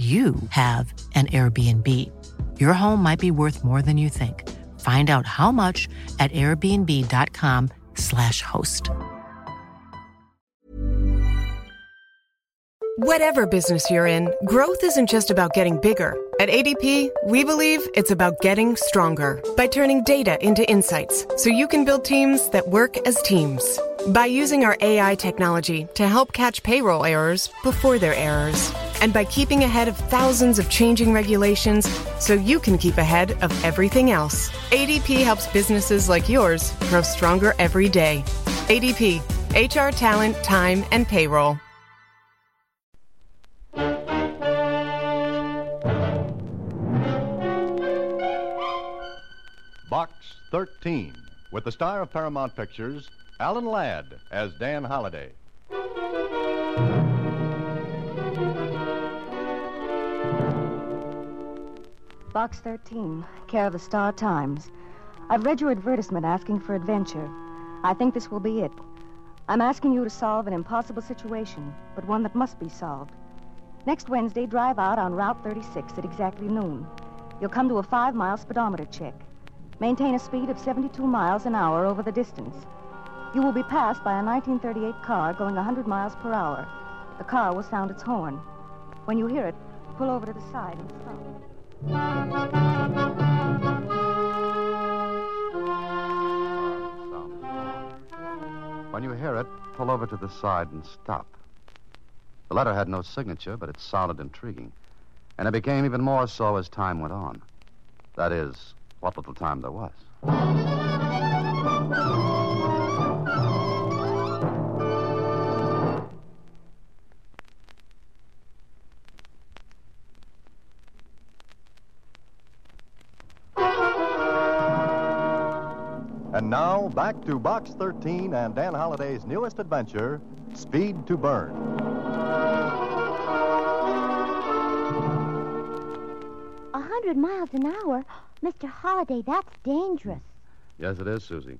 you have an Airbnb. Your home might be worth more than you think. Find out how much at airbnb.com/slash host. Whatever business you're in, growth isn't just about getting bigger. At ADP, we believe it's about getting stronger by turning data into insights so you can build teams that work as teams. By using our AI technology to help catch payroll errors before they're errors. And by keeping ahead of thousands of changing regulations so you can keep ahead of everything else. ADP helps businesses like yours grow stronger every day. ADP, HR talent, time, and payroll. Box 13, with the star of Paramount Pictures, Alan Ladd, as Dan Holliday. Box 13, care of the Star Times. I've read your advertisement asking for adventure. I think this will be it. I'm asking you to solve an impossible situation, but one that must be solved. Next Wednesday, drive out on Route 36 at exactly noon. You'll come to a five mile speedometer check. Maintain a speed of 72 miles an hour over the distance. You will be passed by a 1938 car going 100 miles per hour. The car will sound its horn. When you hear it, pull over to the side and stop. When you hear it, pull over to the side and stop. The letter had no signature, but it sounded intriguing. And it became even more so as time went on. That is, what little time there was. Back to Box 13 and Dan Holliday's newest adventure, Speed to Burn. A hundred miles an hour? Mr. Holliday, that's dangerous. Yes, it is, Susie.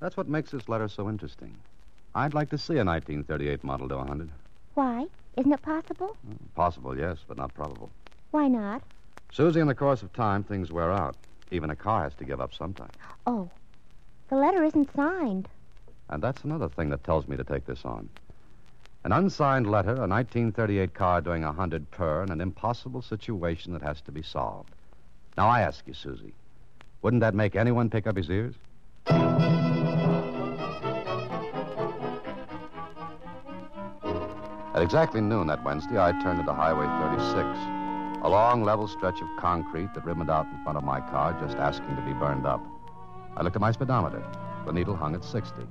That's what makes this letter so interesting. I'd like to see a 1938 model to 100. Why? Isn't it possible? Hmm, possible, yes, but not probable. Why not? Susie, in the course of time, things wear out. Even a car has to give up sometime. Oh, the letter isn't signed. And that's another thing that tells me to take this on. An unsigned letter, a 1938 car doing 100 per, and an impossible situation that has to be solved. Now, I ask you, Susie, wouldn't that make anyone pick up his ears? At exactly noon that Wednesday, I turned into Highway 36, a long, level stretch of concrete that ribboned out in front of my car, just asking to be burned up. I looked at my speedometer. The needle hung at 60.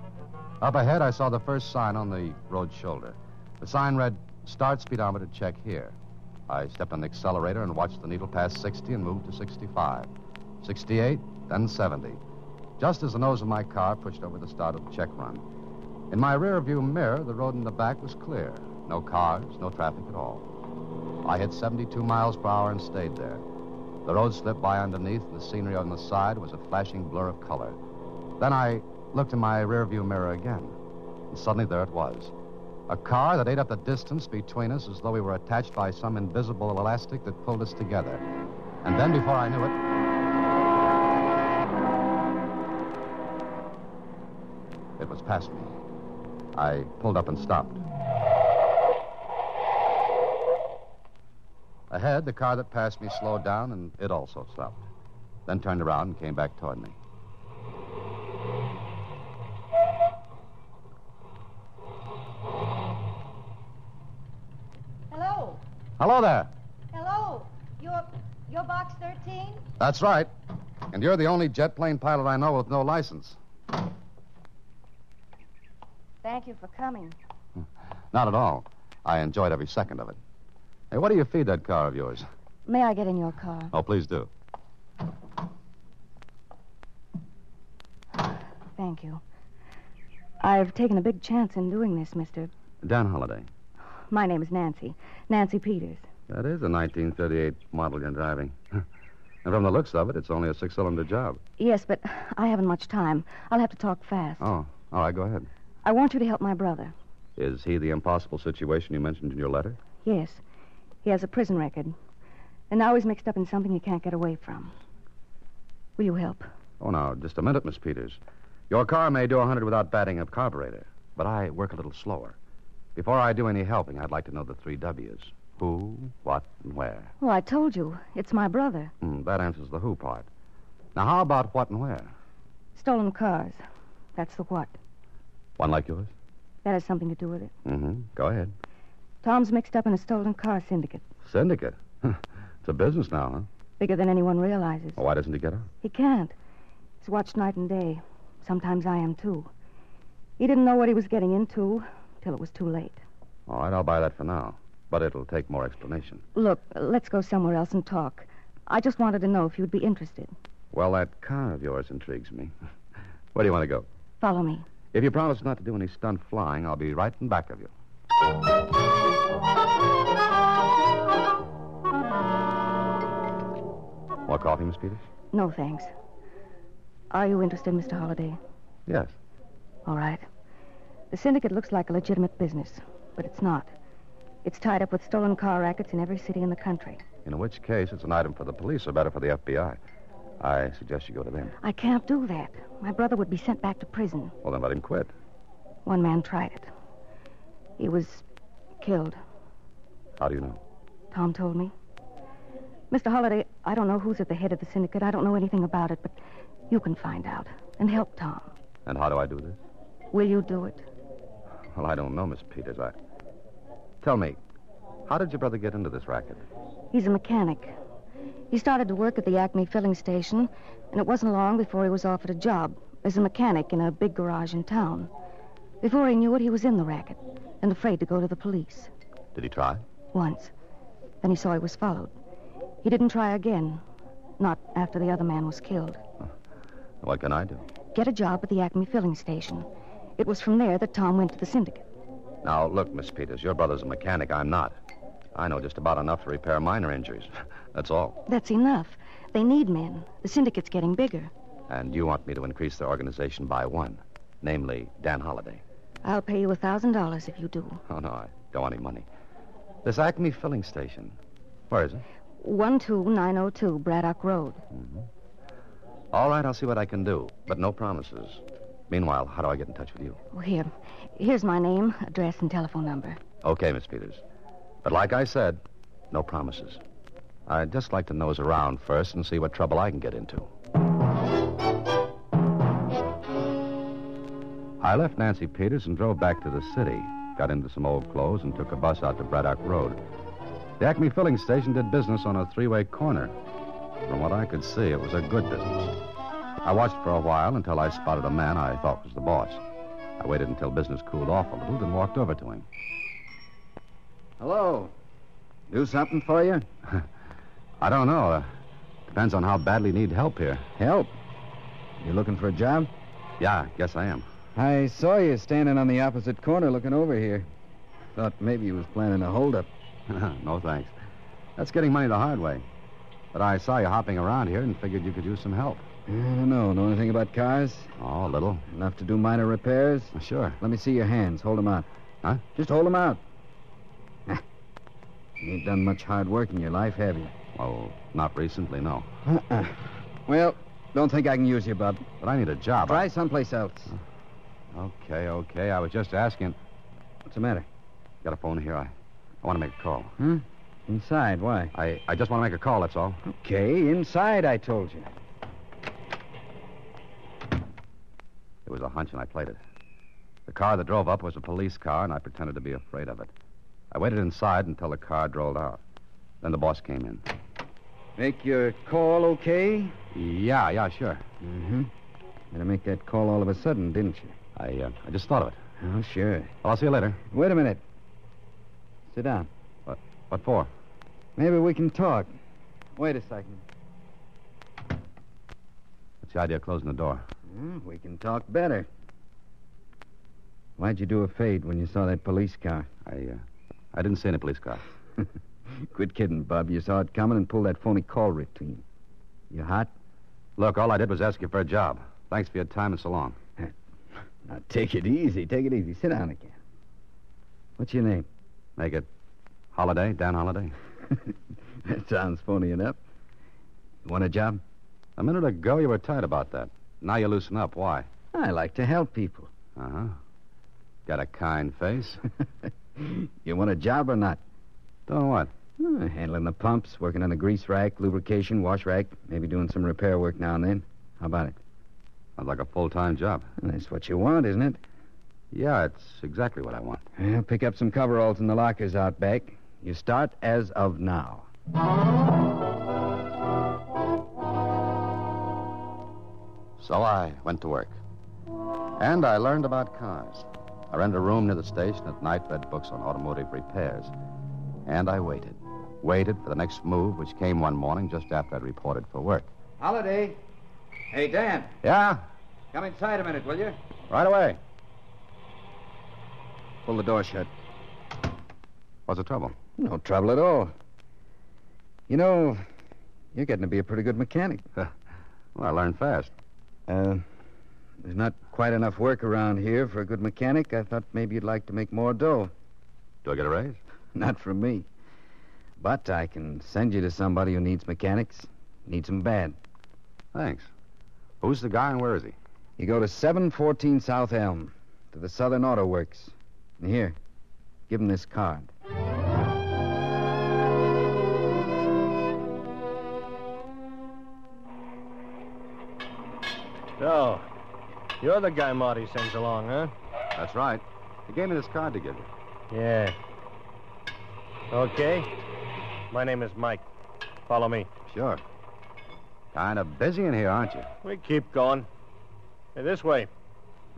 Up ahead, I saw the first sign on the road shoulder. The sign read, Start speedometer check here. I stepped on the accelerator and watched the needle pass 60 and move to 65. 68, then 70. Just as the nose of my car pushed over the start of the check run. In my rear view mirror, the road in the back was clear. No cars, no traffic at all. I hit 72 miles per hour and stayed there. The road slipped by underneath, and the scenery on the side was a flashing blur of color. Then I looked in my rearview mirror again, and suddenly there it was. A car that ate up the distance between us as though we were attached by some invisible elastic that pulled us together. And then, before I knew it, it was past me. I pulled up and stopped. Ahead, the car that passed me slowed down, and it also stopped. Then turned around and came back toward me. Hello. Hello there. Hello. You're you're box 13? That's right. And you're the only jet plane pilot I know with no license. Thank you for coming. Not at all. I enjoyed every second of it. Hey, what do you feed that car of yours? May I get in your car? Oh, please do. Thank you. I've taken a big chance in doing this, mister. Dan Holliday. My name is Nancy. Nancy Peters. That is a 1938 model you're driving. and from the looks of it, it's only a six cylinder job. Yes, but I haven't much time. I'll have to talk fast. Oh, all right, go ahead. I want you to help my brother. Is he the impossible situation you mentioned in your letter? Yes. He has a prison record. And now he's mixed up in something he can't get away from. Will you help? Oh, now, just a minute, Miss Peters. Your car may do a 100 without batting a carburetor, but I work a little slower. Before I do any helping, I'd like to know the three W's who, what, and where. Well, I told you. It's my brother. Hmm, that answers the who part. Now, how about what and where? Stolen cars. That's the what. One like yours? That has something to do with it. Mm-hmm. Go ahead. Tom's mixed up in a stolen car syndicate. Syndicate? it's a business now, huh? Bigger than anyone realizes. Well, why doesn't he get out? He can't. He's watched night and day. Sometimes I am, too. He didn't know what he was getting into till it was too late. All right, I'll buy that for now. But it'll take more explanation. Look, let's go somewhere else and talk. I just wanted to know if you'd be interested. Well, that car of yours intrigues me. Where do you want to go? Follow me. If you promise not to do any stunt flying, I'll be right in back of you. More coffee, Miss Peters? No, thanks. Are you interested, Mr. Holliday? Yes. All right. The syndicate looks like a legitimate business, but it's not. It's tied up with stolen car rackets in every city in the country. In which case, it's an item for the police, or better for the FBI. I suggest you go to them. I can't do that. My brother would be sent back to prison. Well, then let him quit. One man tried it. He was killed. How do you know? Tom told me. Mr. Holliday, I don't know who's at the head of the syndicate. I don't know anything about it, but you can find out and help Tom. And how do I do this? Will you do it? Well, I don't know, Miss Peters. I. Tell me, how did your brother get into this racket? He's a mechanic. He started to work at the Acme filling station, and it wasn't long before he was offered a job as a mechanic in a big garage in town. Before he knew it, he was in the racket and afraid to go to the police. Did he try? Once. Then he saw he was followed. He didn't try again. Not after the other man was killed. What can I do? Get a job at the Acme filling station. It was from there that Tom went to the syndicate. Now, look, Miss Peters, your brother's a mechanic. I'm not. I know just about enough to repair minor injuries. That's all. That's enough. They need men. The syndicate's getting bigger. And you want me to increase their organization by one, namely Dan Holliday. I'll pay you a thousand dollars if you do. Oh, no, I don't want any money. This Acme filling station, where is it? 12902 Braddock Road. Mm-hmm. All right, I'll see what I can do, but no promises. Meanwhile, how do I get in touch with you? Well, here. Here's my name, address, and telephone number. Okay, Miss Peters. But like I said, no promises. I'd just like to nose around first and see what trouble I can get into. I left Nancy Peters and drove back to the city, got into some old clothes, and took a bus out to Braddock Road. The Acme filling station did business on a three way corner. From what I could see, it was a good business. I watched for a while until I spotted a man I thought was the boss. I waited until business cooled off a little, then walked over to him. Hello. Do something for you? I don't know. Uh, depends on how badly you need help here. Help? You looking for a job? Yeah, guess I am. I saw you standing on the opposite corner looking over here. Thought maybe you was planning a holdup. no, thanks. That's getting money the hard way. But I saw you hopping around here and figured you could use some help. I don't know. Know anything about cars? Oh, a little. Enough to do minor repairs? Uh, sure. Let me see your hands. Hold them out. Huh? Just hold them out. You ain't done much hard work in your life, have you? Well, not recently, no. Uh-uh. Well, don't think I can use you, Bub. But I need a job. Try someplace else. Okay, okay. I was just asking. What's the matter? Got a phone here. I, I want to make a call. Hmm? Inside. Why? I, I just want to make a call, that's all. Okay, inside, I told you. It was a hunch, and I played it. The car that drove up was a police car, and I pretended to be afraid of it. I waited inside until the car drove out. Then the boss came in. Make your call okay? Yeah, yeah, sure. Mm-hmm. Had to make that call all of a sudden, didn't you? I, uh, I just thought of it. Oh, sure. Well, I'll see you later. Wait a minute. Sit down. What, what for? Maybe we can talk. Wait a second. What's the idea of closing the door? Hmm, we can talk better. Why'd you do a fade when you saw that police car? I, uh, I didn't see any police car. Quit kidding, Bub. You saw it coming and pulled that phony call routine. You hot? Look, all I did was ask you for a job. Thanks for your time and so long. Now, take it easy. Take it easy. Sit down again. What's your name? Make it Holliday, Dan Holliday. that sounds phony enough. You want a job? A minute ago, you were tight about that. Now you loosen up. Why? I like to help people. Uh huh. Got a kind face. you want a job or not? Doing what? Uh, handling the pumps, working on the grease rack, lubrication, wash rack, maybe doing some repair work now and then. How about it? Sounds like a full time job. Well, that's what you want, isn't it? Yeah, it's exactly what I want. Well, pick up some coveralls in the lockers out back. You start as of now. So I went to work. And I learned about cars. I rented a room near the station at night, read books on automotive repairs. And I waited. Waited for the next move, which came one morning just after I'd reported for work. Holliday. Hey, Dan. Yeah? Come inside a minute, will you? Right away. Pull the door shut. What's the trouble? No trouble at all. You know, you're getting to be a pretty good mechanic. well, I learned fast. Uh, there's not quite enough work around here for a good mechanic. I thought maybe you'd like to make more dough. Do I get a raise? Not from me. But I can send you to somebody who needs mechanics. Needs them bad. Thanks. Who's the guy and where is he? You go to 714 South Elm, to the Southern Auto Works. And here, give him this card. So, you're the guy Marty sends along, huh? That's right. He gave me this card to give you. Yeah. Okay. My name is Mike. Follow me. Sure. Kind of busy in here, aren't you? We keep going. Hey, this way.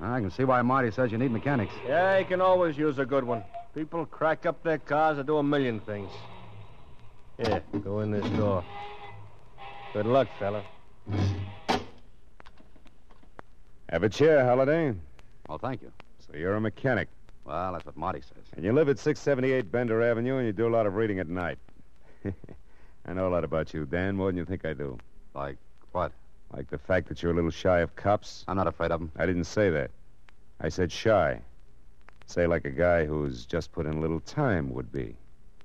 I can see why Marty says you need mechanics. Yeah, you can always use a good one. People crack up their cars or do a million things. Here, go in this door. Good luck, fella. Have a chair, Holliday. Well, thank you. So you're a mechanic. Well, that's what Marty says. And you live at 678 Bender Avenue, and you do a lot of reading at night. I know a lot about you, Dan, more than you think I do. Like what? Like the fact that you're a little shy of cops. I'm not afraid of them. I didn't say that. I said shy. Say like a guy who's just put in a little time would be.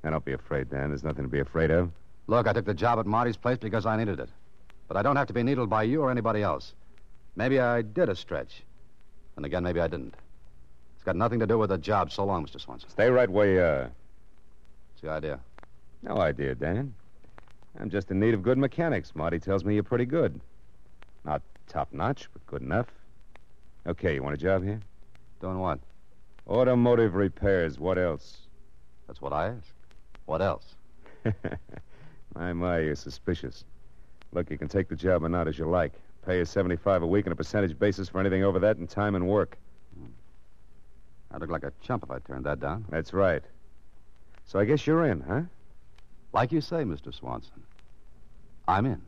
Now, don't be afraid, Dan. There's nothing to be afraid of. Look, I took the job at Marty's place because I needed it. But I don't have to be needled by you or anybody else. Maybe I did a stretch. And again, maybe I didn't. It's got nothing to do with the job. So long, Mr. Swanson. Stay right where you are. What's the idea? No idea, Dan. I'm just in need of good mechanics. Marty tells me you're pretty good. Not top notch, but good enough. Okay, you want a job here? Doing what? Automotive repairs. What else? That's what I asked. What else? my, my, you're suspicious. Look, you can take the job or not as you like. Pay you 75 a week on a percentage basis for anything over that in time and work. Hmm. I'd look like a chump if I turned that down. That's right. So I guess you're in, huh? Like you say, Mr. Swanson, I'm in.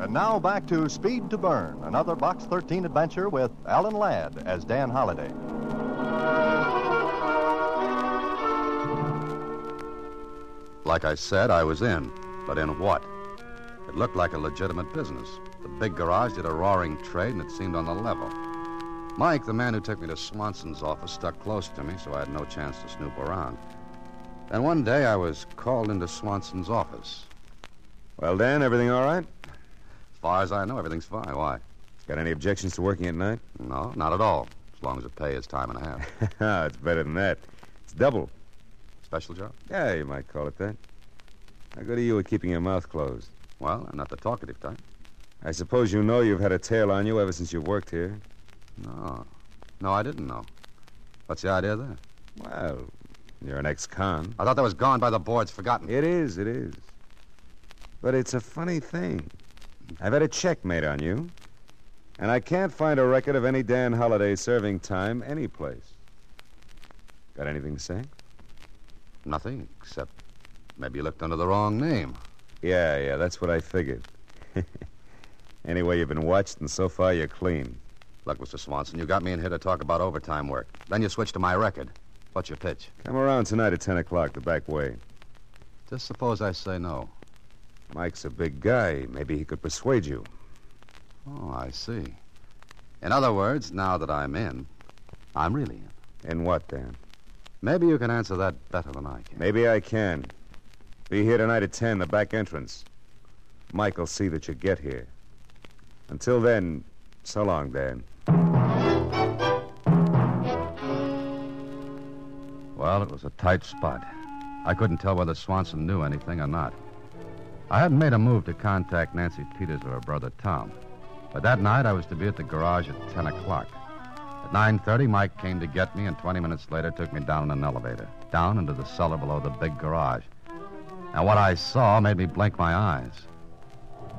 And now back to Speed to Burn, another Box 13 adventure with Alan Ladd as Dan Holliday. Like I said, I was in. But in what? It looked like a legitimate business. The big garage did a roaring trade, and it seemed on the level. Mike, the man who took me to Swanson's office, stuck close to me, so I had no chance to snoop around. Then one day I was called into Swanson's office. Well, Dan, everything all right? As far as I know, everything's fine. Why? Got any objections to working at night? No, not at all. As long as the pay is time and a half. Ah, it's better than that. It's double. Special job? Yeah, you might call it that. How good are you at keeping your mouth closed? Well, I'm not the talkative type. I suppose you know you've had a tail on you ever since you've worked here. No. No, I didn't know. What's the idea there? Well, you're an ex-con. I thought that was gone by the boards, forgotten. It is, it is. But it's a funny thing. I've had a check made on you, and I can't find a record of any Dan Holliday serving time any place. Got anything to say? Nothing, except maybe you looked under the wrong name. Yeah, yeah, that's what I figured. anyway, you've been watched, and so far you're clean. Look, Mr. Swanson, you got me in here to talk about overtime work. Then you switched to my record. What's your pitch? Come around tonight at 10 o'clock, the back way. Just suppose I say no. Mike's a big guy. Maybe he could persuade you. Oh, I see. In other words, now that I'm in, I'm really in. In what, Dan? Maybe you can answer that better than I can. Maybe I can. Be here tonight at 10, the back entrance. Mike'll see that you get here. Until then, so long, Dan. Well, it was a tight spot. I couldn't tell whether Swanson knew anything or not. I hadn't made a move to contact Nancy Peters or her brother Tom. But that night I was to be at the garage at 10 o'clock. At 9.30, Mike came to get me, and 20 minutes later took me down in an elevator, down into the cellar below the big garage. And what I saw made me blink my eyes.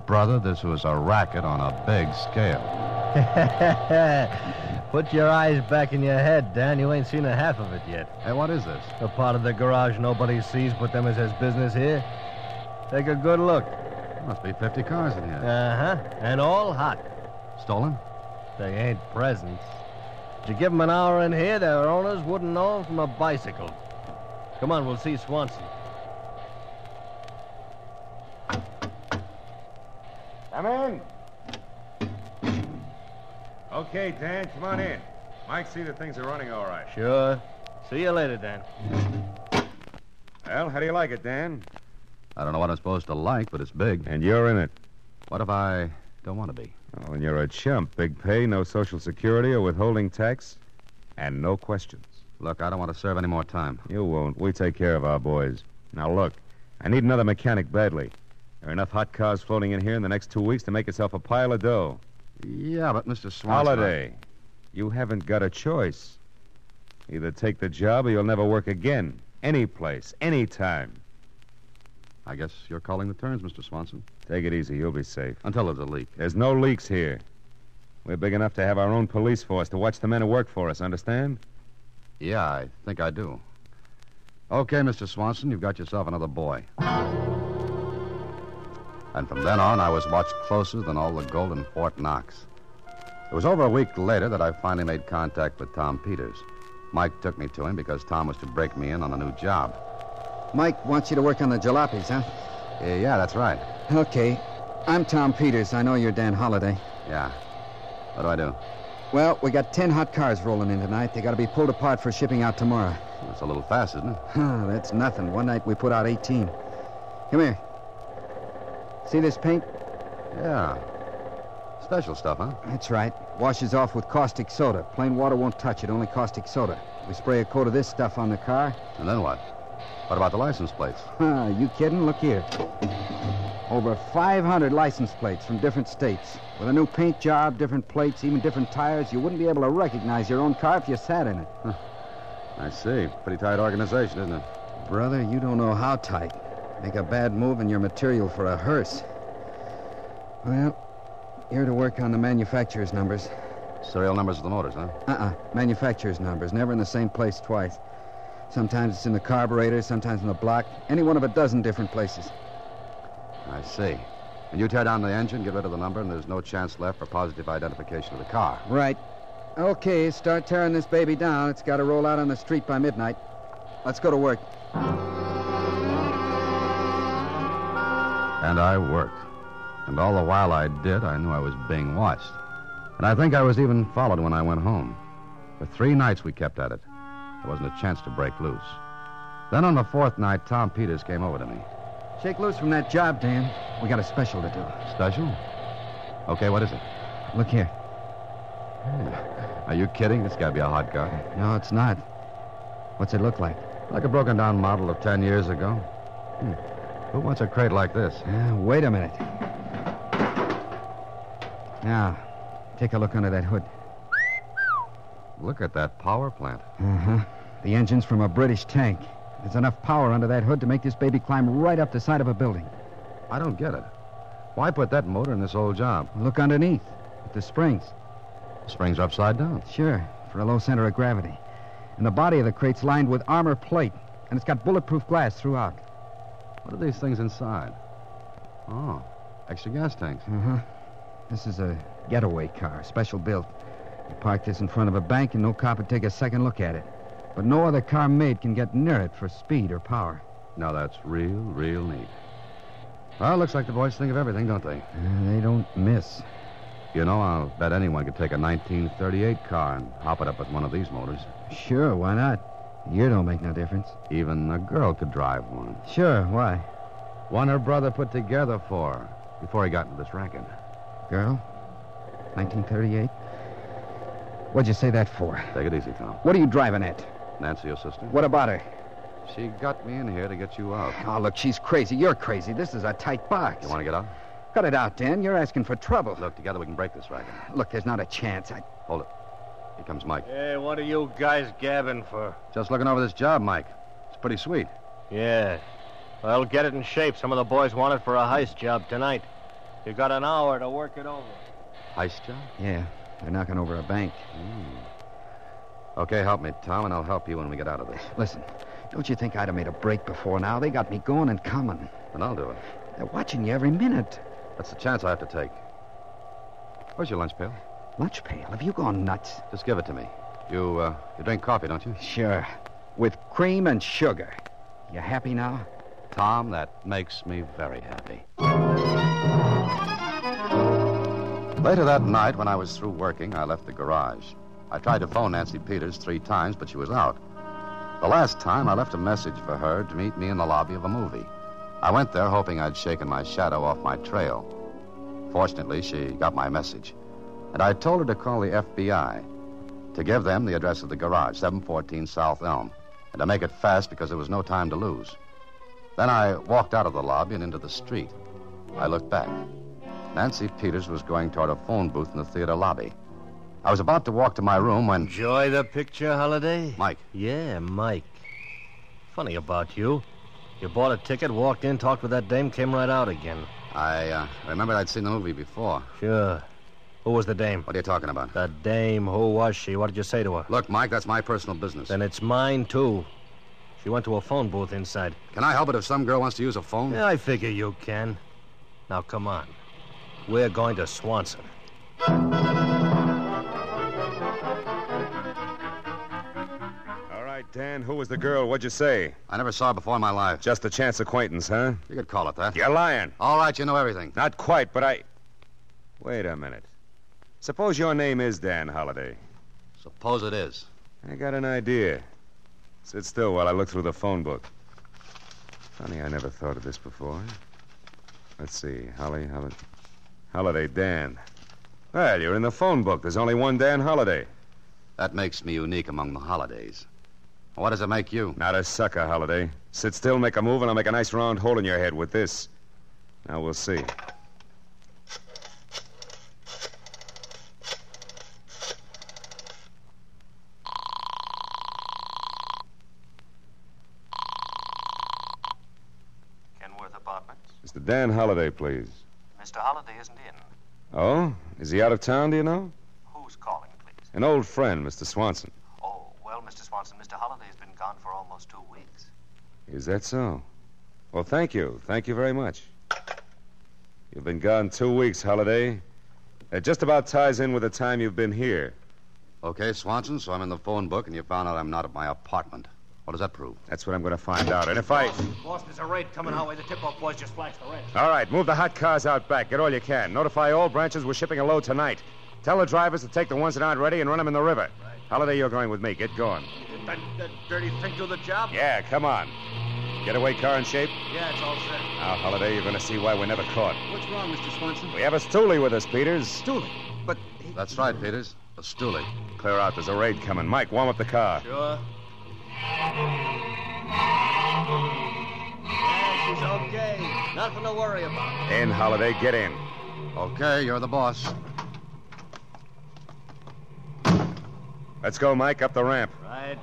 Brother, this was a racket on a big scale. Put your eyes back in your head, Dan. You ain't seen a half of it yet. Hey, what is this? The part of the garage nobody sees but them as has business here. Take a good look. Must be 50 cars in here. Uh huh. And all hot. Stolen? They ain't presents. Did you give them an hour in here, their owners wouldn't know 'em from a bicycle. Come on, we'll see Swanson. Come in. Okay, Dan, come on in. Mike, see that things are running all right. Sure. See you later, Dan. Well, how do you like it, Dan? I don't know what I'm supposed to like, but it's big. And you're in it. What if I don't want to be? Oh, and you're a chump. Big pay, no Social Security or withholding tax, and no questions. Look, I don't want to serve any more time. You won't. We take care of our boys. Now, look, I need another mechanic badly. There are enough hot cars floating in here in the next two weeks to make yourself a pile of dough. Yeah, but Mr. Swanson. Holliday. You haven't got a choice. Either take the job or you'll never work again. Any place, any time. I guess you're calling the turns, Mr. Swanson. Take it easy. You'll be safe. Until there's a leak. There's no leaks here. We're big enough to have our own police force to watch the men who work for us, understand? Yeah, I think I do. Okay, Mr. Swanson, you've got yourself another boy. And from then on, I was watched closer than all the gold in Fort Knox. It was over a week later that I finally made contact with Tom Peters. Mike took me to him because Tom was to break me in on a new job. Mike wants you to work on the jalopies, huh? Yeah, yeah, that's right. Okay. I'm Tom Peters. I know you're Dan Holliday. Yeah. What do I do? Well, we got ten hot cars rolling in tonight. They got to be pulled apart for shipping out tomorrow. That's a little fast, isn't it? Huh, that's nothing. One night we put out 18. Come here. See this paint? Yeah. Special stuff, huh? That's right. Washes off with caustic soda. Plain water won't touch it, only caustic soda. We spray a coat of this stuff on the car. And then what? What about the license plates? Huh, you kidding? Look here. Over 500 license plates from different states. With a new paint job, different plates, even different tires, you wouldn't be able to recognize your own car if you sat in it. Huh. I see. Pretty tight organization, isn't it? Brother, you don't know how tight. Make a bad move and you're material for a hearse. Well, you're to work on the manufacturer's numbers. Serial numbers of the motors, huh? Uh-uh. Manufacturer's numbers. Never in the same place twice. Sometimes it's in the carburetor, sometimes in the block. Any one of a dozen different places. I see. And you tear down the engine, get rid of the number, and there's no chance left for positive identification of the car. Right. Okay, start tearing this baby down. It's got to roll out on the street by midnight. Let's go to work. And I worked. And all the while I did, I knew I was being watched. And I think I was even followed when I went home. For three nights we kept at it. There wasn't a chance to break loose. Then on the fourth night, Tom Peters came over to me. Shake loose from that job, Dan. We got a special to do. Special? Okay, what is it? Look here. Are you kidding? This gotta be a hot car. No, it's not. What's it look like? Like a broken down model of ten years ago. Hmm. Who wants a crate like this? Uh, wait a minute. Now, take a look under that hood. Look at that power plant. Uh huh. The engine's from a British tank. There's enough power under that hood to make this baby climb right up the side of a building. I don't get it. Why put that motor in this old job? Look underneath at the springs. Springs are upside down. Sure, for a low center of gravity. And the body of the crate's lined with armor plate, and it's got bulletproof glass throughout. What are these things inside? Oh, extra gas tanks. Uh huh. This is a getaway car, special built. Park this in front of a bank, and no cop would take a second look at it. But no other car made can get near it for speed or power. Now that's real, real neat. Well, looks like the boys think of everything, don't they? Uh, they don't miss. You know, I'll bet anyone could take a 1938 car and hop it up with one of these motors. Sure, why not? Year don't make no difference. Even a girl could drive one. Sure, why? One her brother put together for her before he got into this racket. Girl? 1938? What'd you say that for? Take it easy, Tom. What are you driving at? Nancy, your sister? What about her? She got me in here to get you out. Oh, look, she's crazy. You're crazy. This is a tight box. You want to get out? Cut it out, Dan. You're asking for trouble. Look, together we can break this racket. Look, there's not a chance. I... Hold it. Here comes Mike. Hey, what are you guys gabbing for? Just looking over this job, Mike. It's pretty sweet. Yeah. Well, get it in shape. Some of the boys want it for a heist job tonight. You got an hour to work it over. Heist job? Yeah. They're knocking over a bank. Mm. Okay, help me, Tom, and I'll help you when we get out of this. Listen, don't you think I'd have made a break before now? They got me going and coming. Then I'll do it. They're watching you every minute. That's the chance I have to take. Where's your lunch pail? Lunch pail? Have you gone nuts? Just give it to me. You, uh, you drink coffee, don't you? Sure. With cream and sugar. You happy now? Tom, that makes me very happy. Later that night, when I was through working, I left the garage. I tried to phone Nancy Peters three times, but she was out. The last time, I left a message for her to meet me in the lobby of a movie. I went there hoping I'd shaken my shadow off my trail. Fortunately, she got my message. And I told her to call the FBI, to give them the address of the garage, 714 South Elm, and to make it fast because there was no time to lose. Then I walked out of the lobby and into the street. I looked back. Nancy Peters was going toward a phone booth in the theater lobby. I was about to walk to my room when. Enjoy the picture, Holliday? Mike. Yeah, Mike. Funny about you. You bought a ticket, walked in, talked with that dame, came right out again. I uh, remembered I'd seen the movie before. Sure. Who was the dame? What are you talking about? The dame. Who was she? What did you say to her? Look, Mike, that's my personal business. Then it's mine, too. She went to a phone booth inside. Can I help it if some girl wants to use a phone? Yeah, I figure you can. Now, come on. We're going to Swanson. All right, Dan, who was the girl? What'd you say? I never saw her before in my life. Just a chance acquaintance, huh? You could call it that. You're lying. All right, you know everything. Not quite, but I. Wait a minute. Suppose your name is Dan Holliday. Suppose it is. I got an idea. Sit still while I look through the phone book. Funny, I never thought of this before. Let's see. Holly, Holly. Holliday Dan. Well, you're in the phone book. There's only one Dan Holliday. That makes me unique among the holidays. What does it make you? Not a sucker, Holliday. Sit still, make a move, and I'll make a nice round hole in your head with this. Now we'll see. Kenworth Apartments. Mr. Dan Holliday, please. Mr. Holliday isn't in. Oh? Is he out of town, do you know? Who's calling, please? An old friend, Mr. Swanson. Oh, well, Mr. Swanson, Mr. Holliday's been gone for almost two weeks. Is that so? Well, thank you. Thank you very much. You've been gone two weeks, Holliday. It just about ties in with the time you've been here. Okay, Swanson, so I'm in the phone book, and you found out I'm not at my apartment. What does that prove? That's what I'm going to find out. And if I. Boss, there's a raid coming our way. The tip-off boys just flashed the red. All right, move the hot cars out back. Get all you can. Notify all branches we're shipping a load tonight. Tell the drivers to take the ones that aren't ready and run them in the river. Holliday, you're going with me. Get going. Did that, that dirty thing do the job? Yeah, come on. Getaway car in shape? Yeah, it's all set. Now, Holliday, you're going to see why we're never caught. What's wrong, Mr. Swanson? We have a stoolie with us, Peters. Stoolie? But. That's right, Peters. A stoolie. Clear out. There's a raid coming. Mike, warm up the car. Sure. Yeah, she's okay. Nothing to worry about. In, Holliday. Get in. Okay, you're the boss. Let's go, Mike, up the ramp. Right.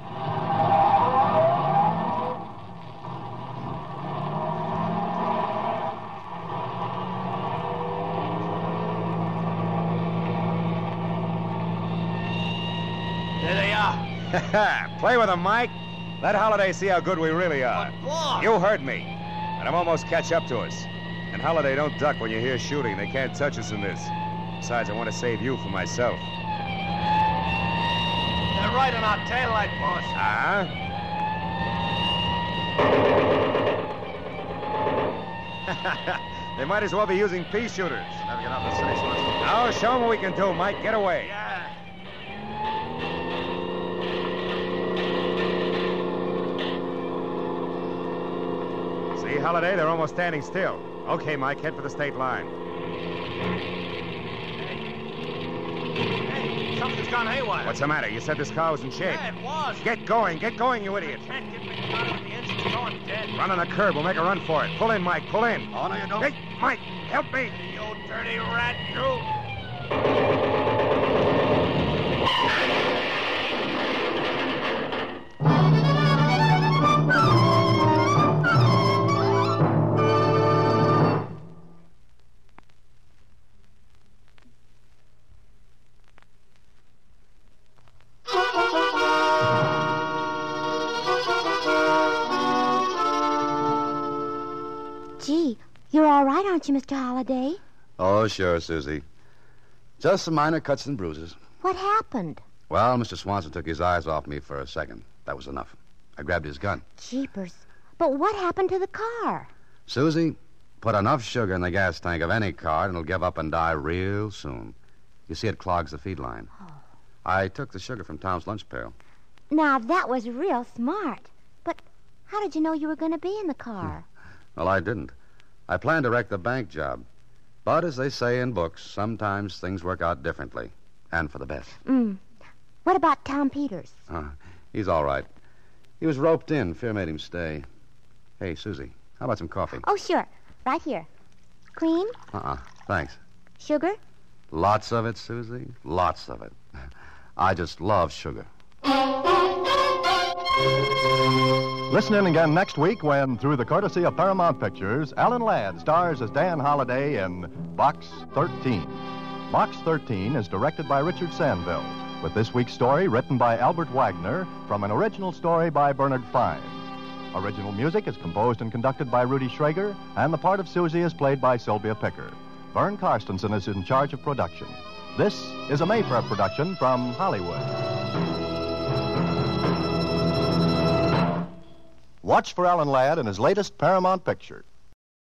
There they are. Play with them, Mike. Let Holliday see how good we really are. You heard me. And I'm almost catch up to us. And Holliday, don't duck when you hear shooting. They can't touch us in this. Besides, I want to save you for myself. They're right on our tail light, boss. Uh-huh. they might as well be using pea shooters. Never get out of the city. Now, show them what we can do, Mike. Get away. Yeah. See, Holliday, they're almost standing still. Okay, Mike, head for the state line. Hey, something's gone haywire. What's the matter? You said this car was in shape. Yeah, it was. Get going, get going, you idiot. Can't get me started with the engine's going dead. Run on the curb. We'll make a run for it. Pull in, Mike. Pull in. Oh, no, you don't. Hey, Mike, help me. You dirty rat, you. You, Mr. Holliday? Oh, sure, Susie. Just some minor cuts and bruises. What happened? Well, Mr. Swanson took his eyes off me for a second. That was enough. I grabbed his gun. Jeepers. But what happened to the car? Susie, put enough sugar in the gas tank of any car and it'll give up and die real soon. You see, it clogs the feed line. Oh. I took the sugar from Tom's lunch pail. Now, that was real smart. But how did you know you were going to be in the car? Well, I didn't. I planned to wreck the bank job. But as they say in books, sometimes things work out differently. And for the best. Mm. What about Tom Peters? Uh, he's all right. He was roped in. Fear made him stay. Hey, Susie, how about some coffee? Oh, sure. Right here. Cream? Uh-uh. Thanks. Sugar? Lots of it, Susie. Lots of it. I just love sugar. Listen in again next week when, through the courtesy of Paramount Pictures, Alan Ladd stars as Dan Holliday in Box 13. Box 13 is directed by Richard Sanville, with this week's story written by Albert Wagner from an original story by Bernard Fines. Original music is composed and conducted by Rudy Schrager, and the part of Susie is played by Sylvia Picker. Vern Carstensen is in charge of production. This is a Mayfair production from Hollywood. Watch for Alan Ladd in his latest Paramount picture.